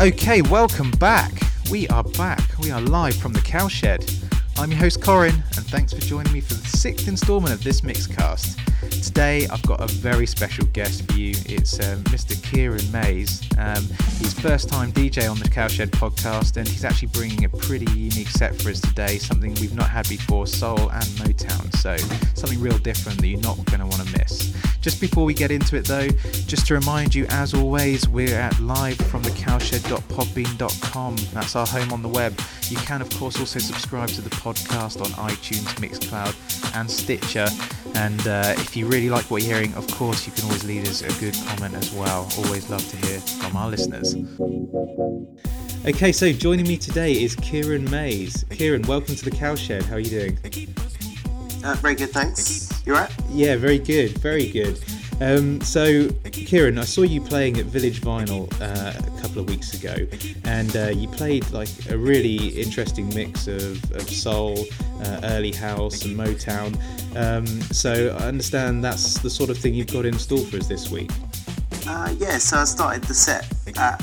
Okay, welcome back. We are back. We are live from the cowshed. I'm your host Corin, and thanks for joining me for the sixth instalment of this Mixcast. Today, I've got a very special guest for you. It's um, Mr. Kieran Mays. Um, he's first time DJ on the Cowshed podcast, and he's actually bringing a pretty unique set for us today, something we've not had before soul and Motown. So, something real different that you're not going to want to miss. Just before we get into it, though, just to remind you, as always, we're at live from the cowshed.podbean.com. That's our home on the web. You can, of course, also subscribe to the podcast on iTunes, Mixcloud, and Stitcher. And uh, if you really like what you're hearing, of course, you can always leave us a good comment as well. Always love to hear from our listeners. Okay, so joining me today is Kieran Mays. Kieran, welcome to the Cowshed. How are you doing? Uh, very good, thanks. You right? Yeah, very good, very good. Um, so, Kieran, I saw you playing at Village Vinyl uh, a couple of weeks ago, and uh, you played like a really interesting mix of, of soul, uh, early house, and Motown. Um, so, I understand that's the sort of thing you've got in store for us this week. Uh, yeah, so I started the set at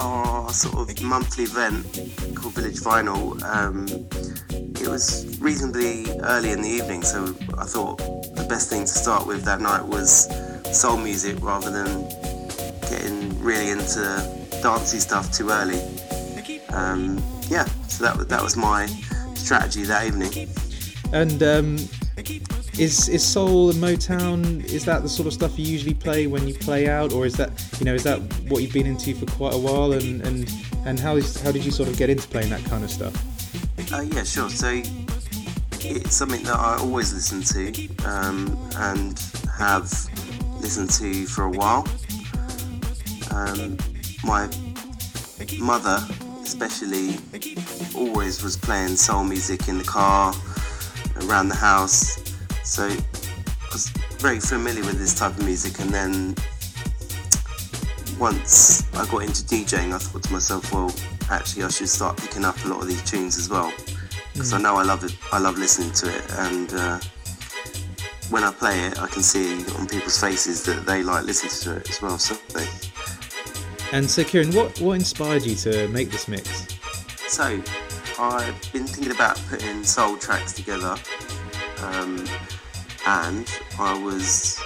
our sort of monthly event called Village Vinyl. Um, it was reasonably early in the evening, so I thought the best thing to start with that night was soul music rather than getting really into dancey stuff too early. Um, yeah, so that, that was my strategy that evening. And um, is is soul and Motown is that the sort of stuff you usually play when you play out, or is that you know is that what you've been into for quite a while? And and and how is how did you sort of get into playing that kind of stuff? Uh, yeah, sure. So it's something that I always listen to um, and have listened to for a while. Um, my mother, especially, always was playing soul music in the car, around the house. So I was very familiar with this type of music. And then once I got into DJing, I thought to myself, well, actually, I should start picking up a lot of these tunes as well because mm. I know I love it. I love listening to it, and uh, when I play it, I can see on people's faces that they like listening to it as well. So they. And so, Kieran, what what inspired you to make this mix? So, I've been thinking about putting soul tracks together, um, and I was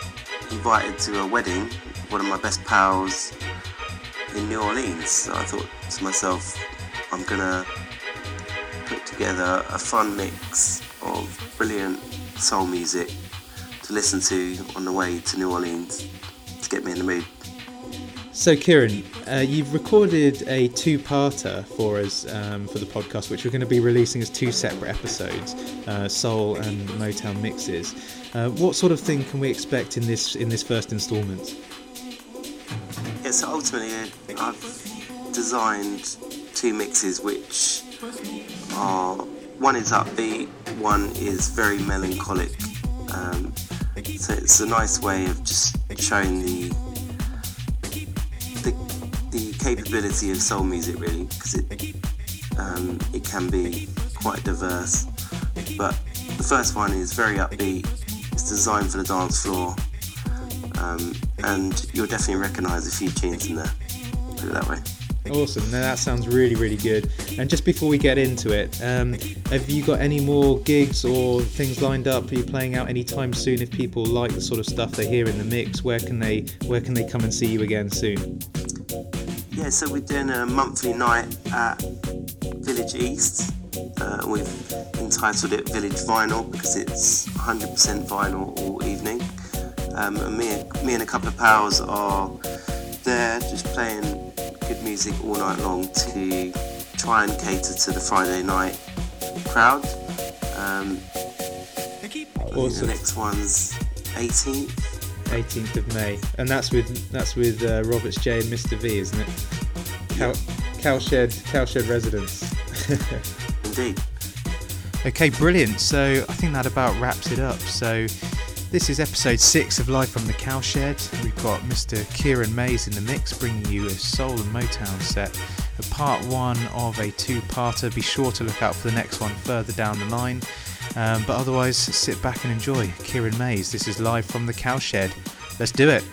invited to a wedding. One of my best pals in New Orleans. So I thought to myself, I'm gonna put together a fun mix of brilliant soul music to listen to on the way to New Orleans to get me in the mood. So, Kieran, uh, you've recorded a two parter for us um, for the podcast, which we're going to be releasing as two separate episodes uh, soul and Motown mixes. Uh, what sort of thing can we expect in this in this first instalment? Yeah, so ultimately, I've designed two mixes which are one is upbeat, one is very melancholic. Um, so it's a nice way of just showing the the, the capability of soul music, really, because it um, it can be quite diverse. But the first one is very upbeat. It's designed for the dance floor, um, and you'll definitely recognise a few tunes in there. Put it that way. Awesome. Now that sounds really, really good. And just before we get into it, um, have you got any more gigs or things lined up? Are you playing out anytime soon? If people like the sort of stuff they hear in the mix, where can they where can they come and see you again soon? Yeah, so we're doing a monthly night at Village East. Uh, we've entitled it Village Vinyl because it's 100% vinyl all evening. Um, and me, me and a couple of pals are there just playing good music all night long to try and cater to the Friday night crowd. Um, awesome. The next one's 18th. 18th of May, and that's with that's with uh, Roberts J and Mr V, isn't it? Cow, cowshed cowshed residents. Indeed. Okay, brilliant. So I think that about wraps it up. So this is episode six of Live from the Cowshed. We've got Mr. Kieran Mays in the mix, bringing you a soul and Motown set, a part one of a two-parter. Be sure to look out for the next one further down the line. Um, but otherwise, sit back and enjoy. Kieran Mays. This is Live from the Cowshed. Let's do it.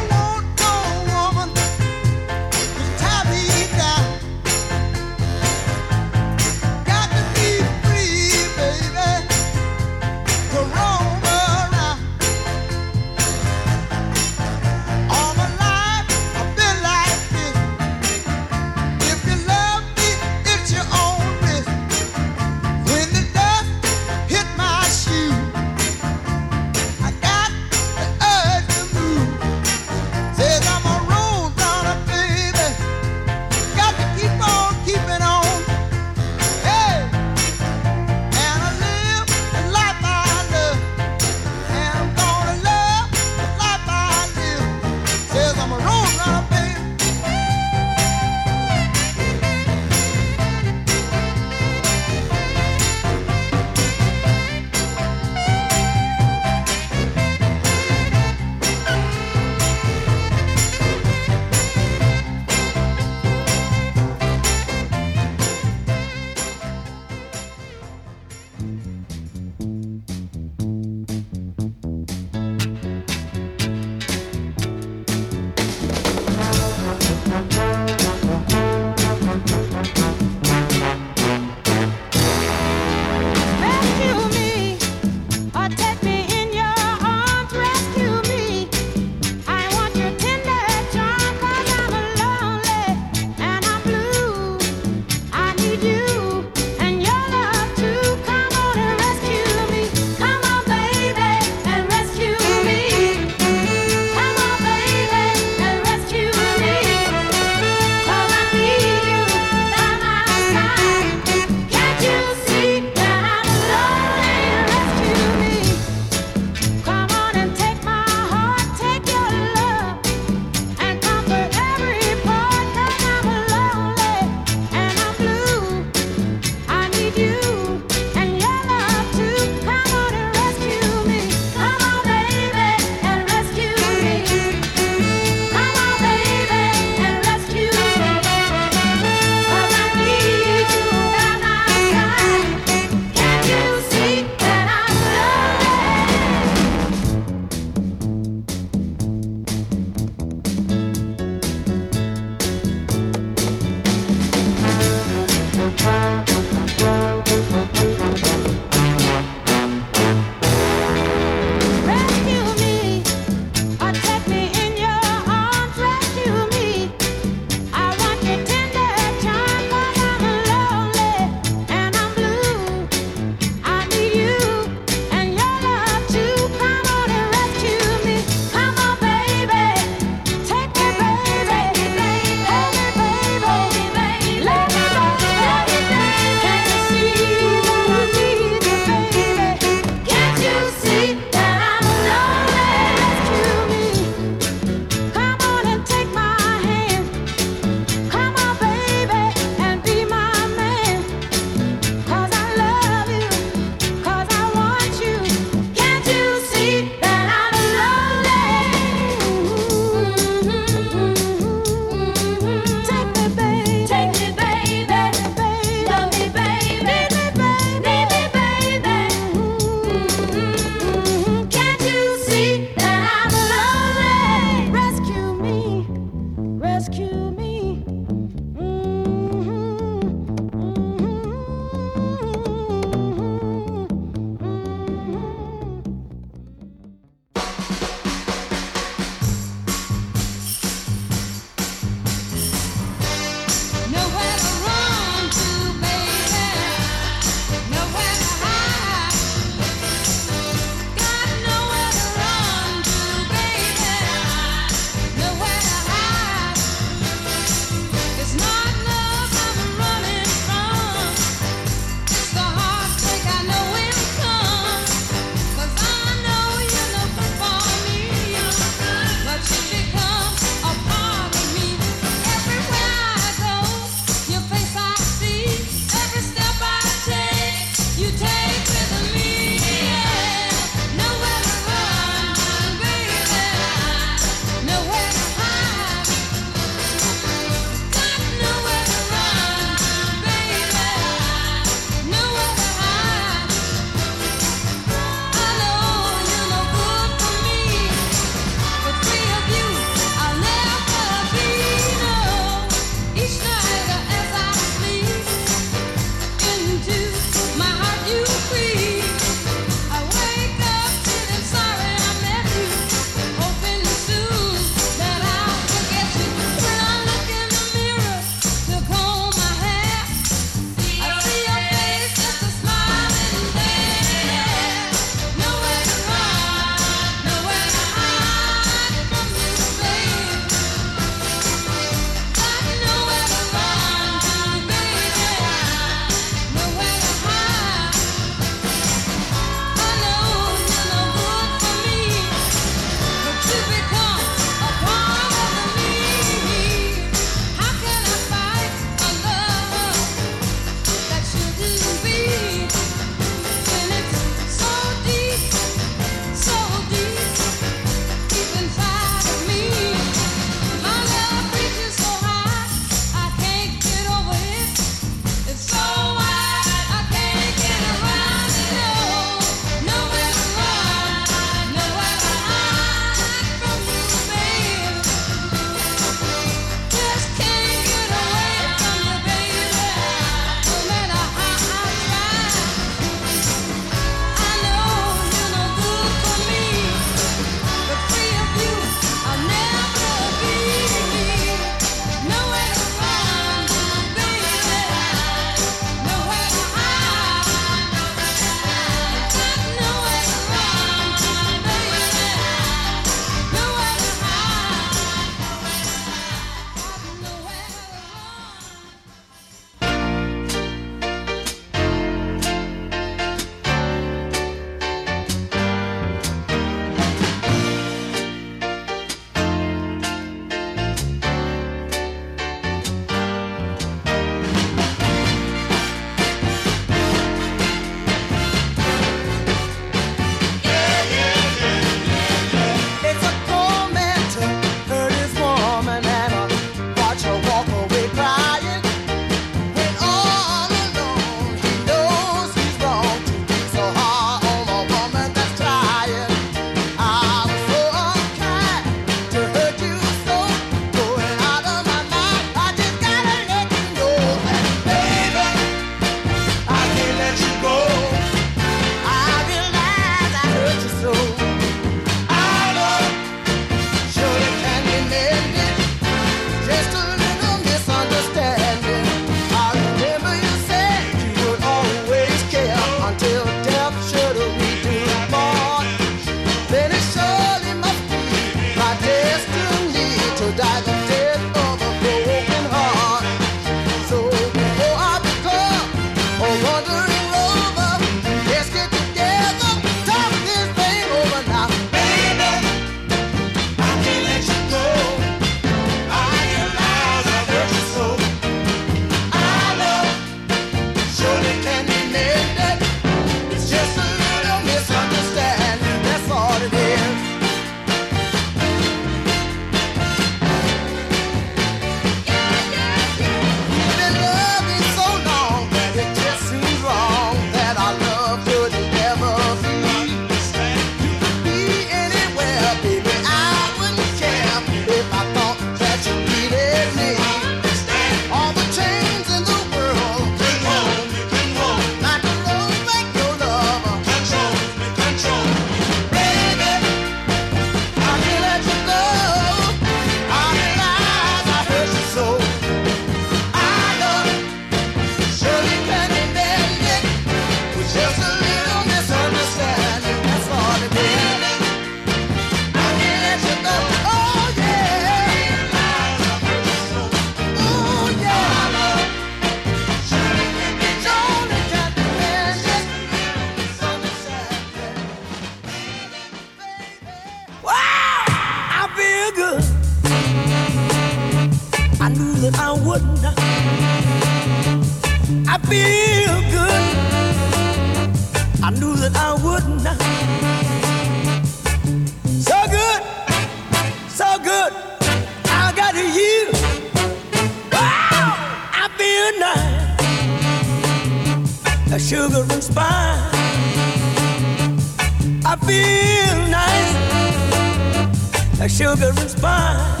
A sugar and spice.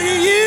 You.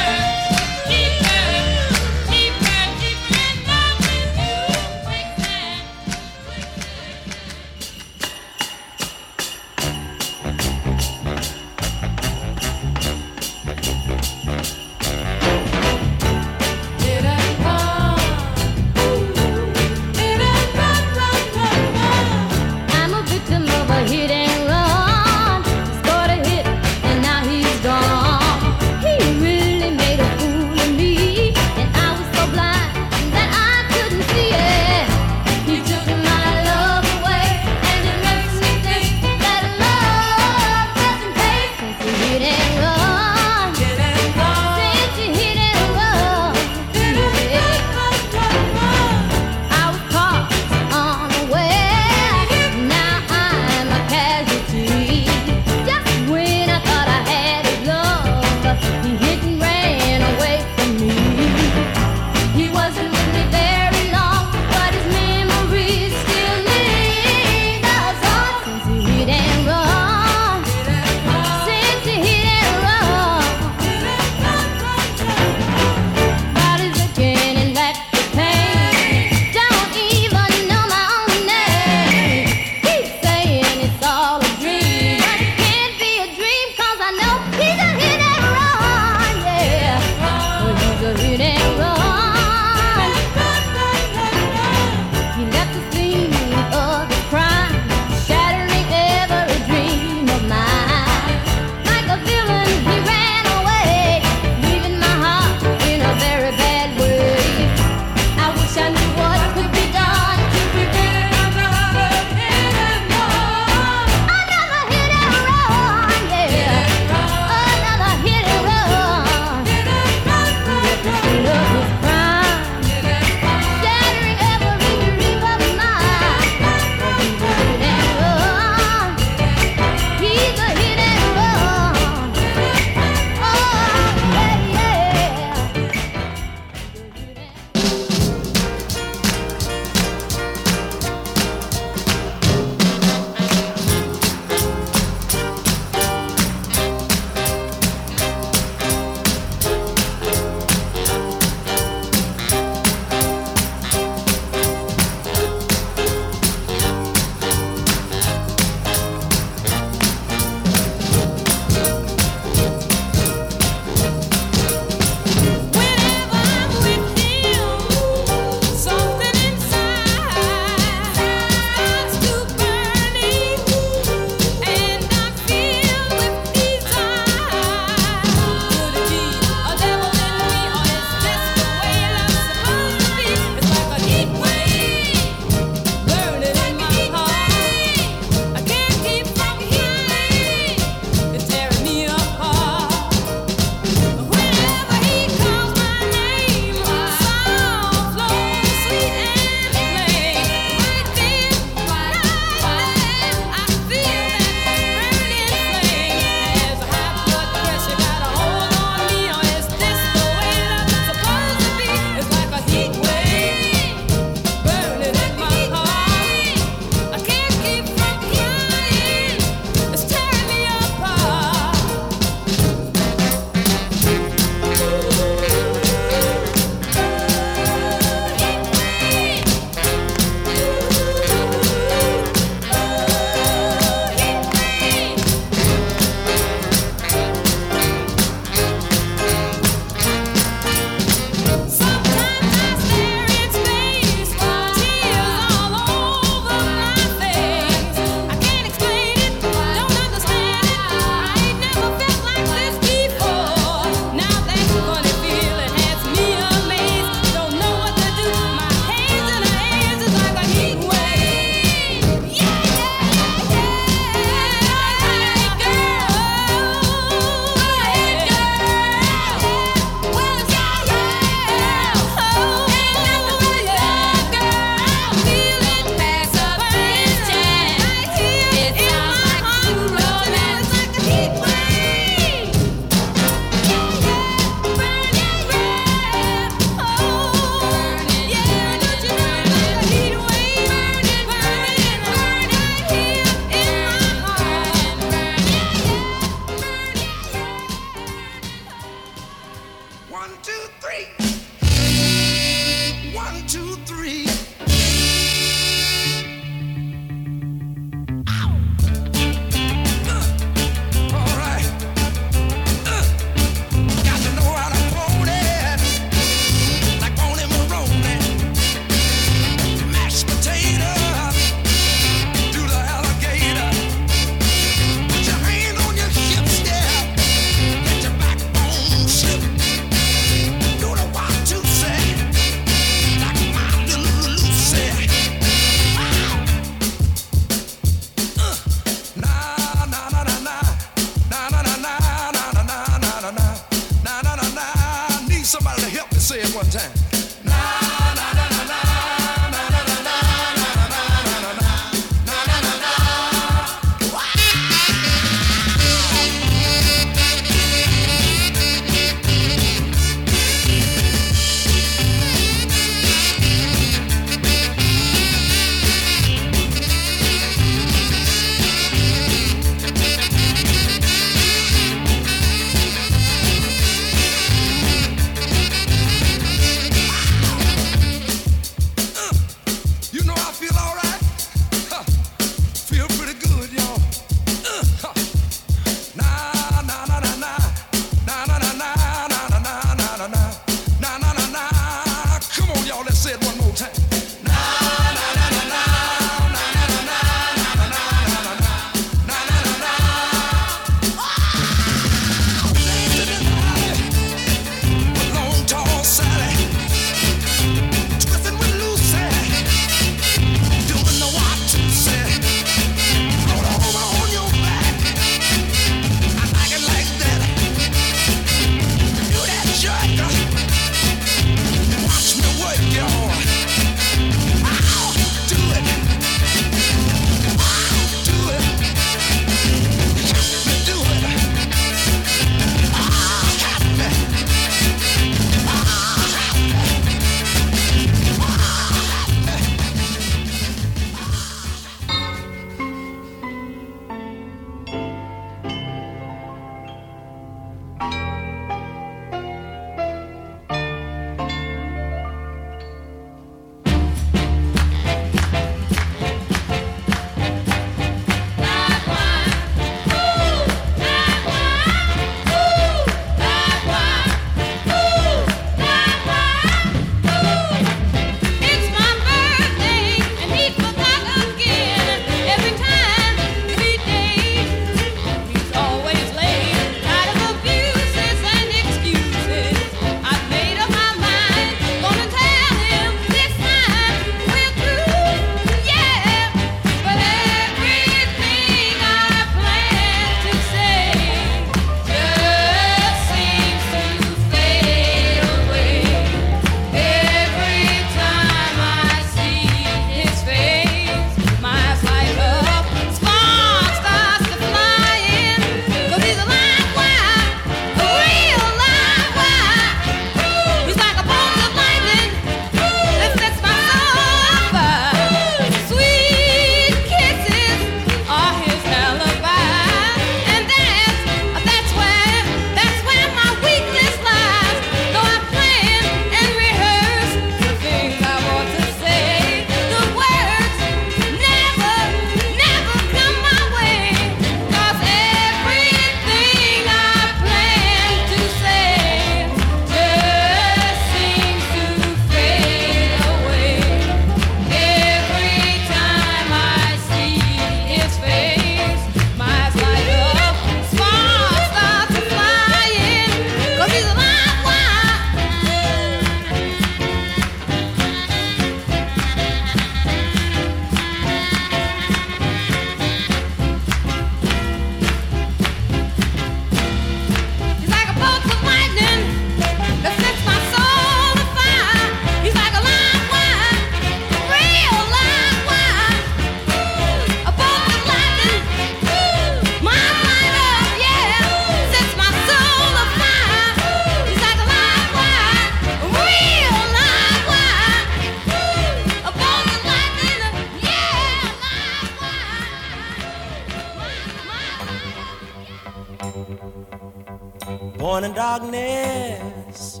Darkness,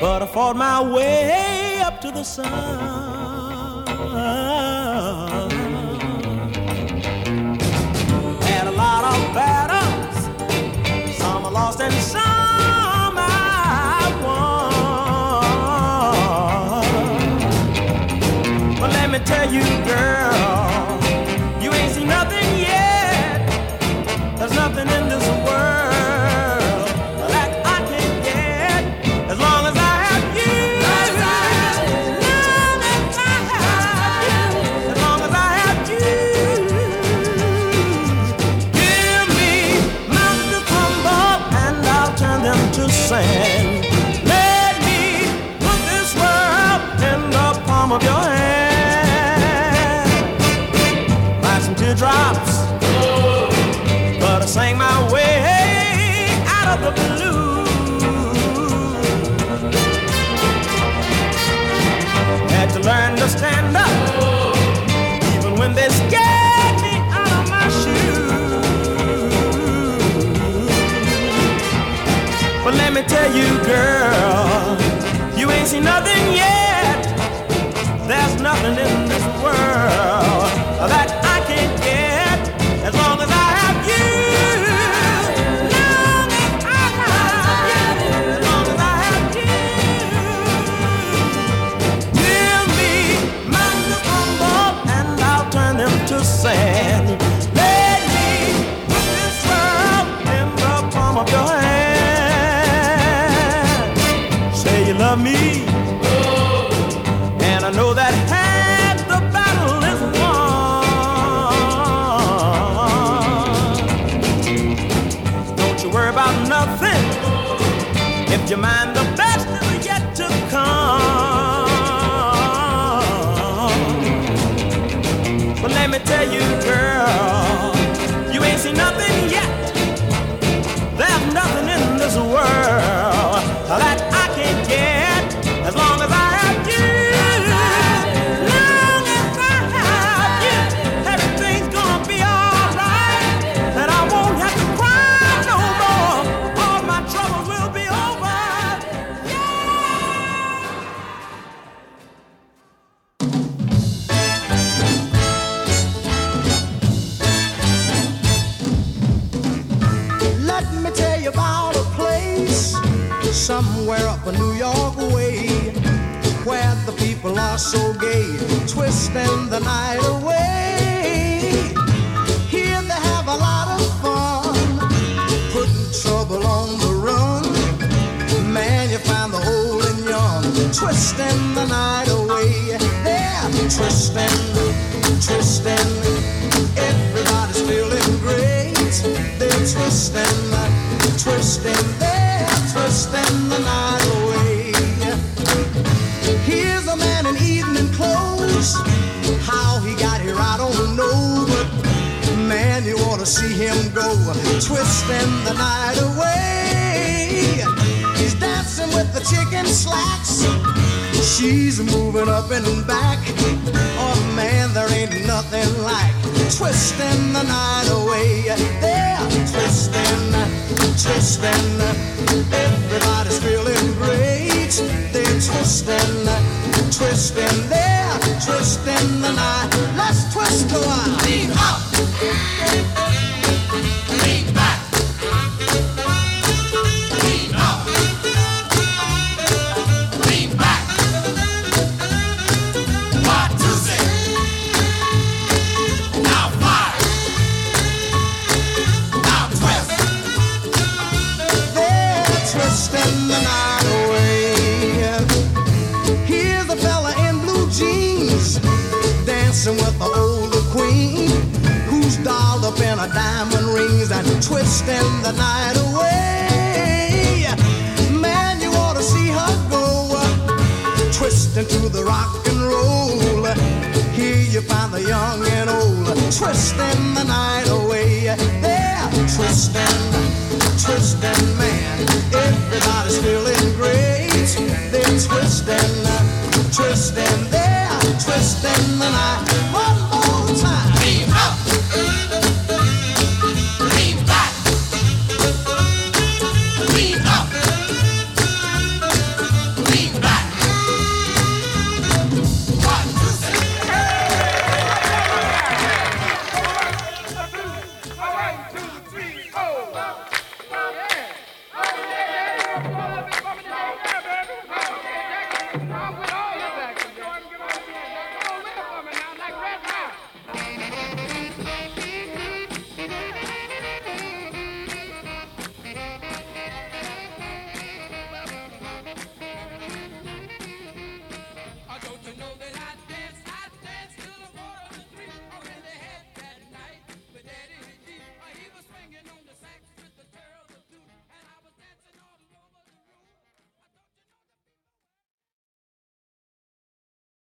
but I fought my way up to the sun. Had a lot of battles, some I lost and some I won. But let me tell you, girl, girl, you ain't seen nothing yet. There's nothing in this world that I can't get as long as I have you. Long as I have you. As long as I have you. Give me mountains and I'll turn them to sand. Let me put this world in the palm of your hand. Are so gay, twisting the night away. Here they have a lot of fun, putting trouble on the run. Man, you find the old and young, twisting the night away. They're twisting, twisting. Everybody's feeling great. They're twisting, twisting. See him go. Twisting the night away. He's dancing with the chicken slacks. She's moving up and back. Oh man, there ain't nothing like twisting the night away. They're twisting, twisting. Everybody's feeling great. They're twisting, twisting. They're twisting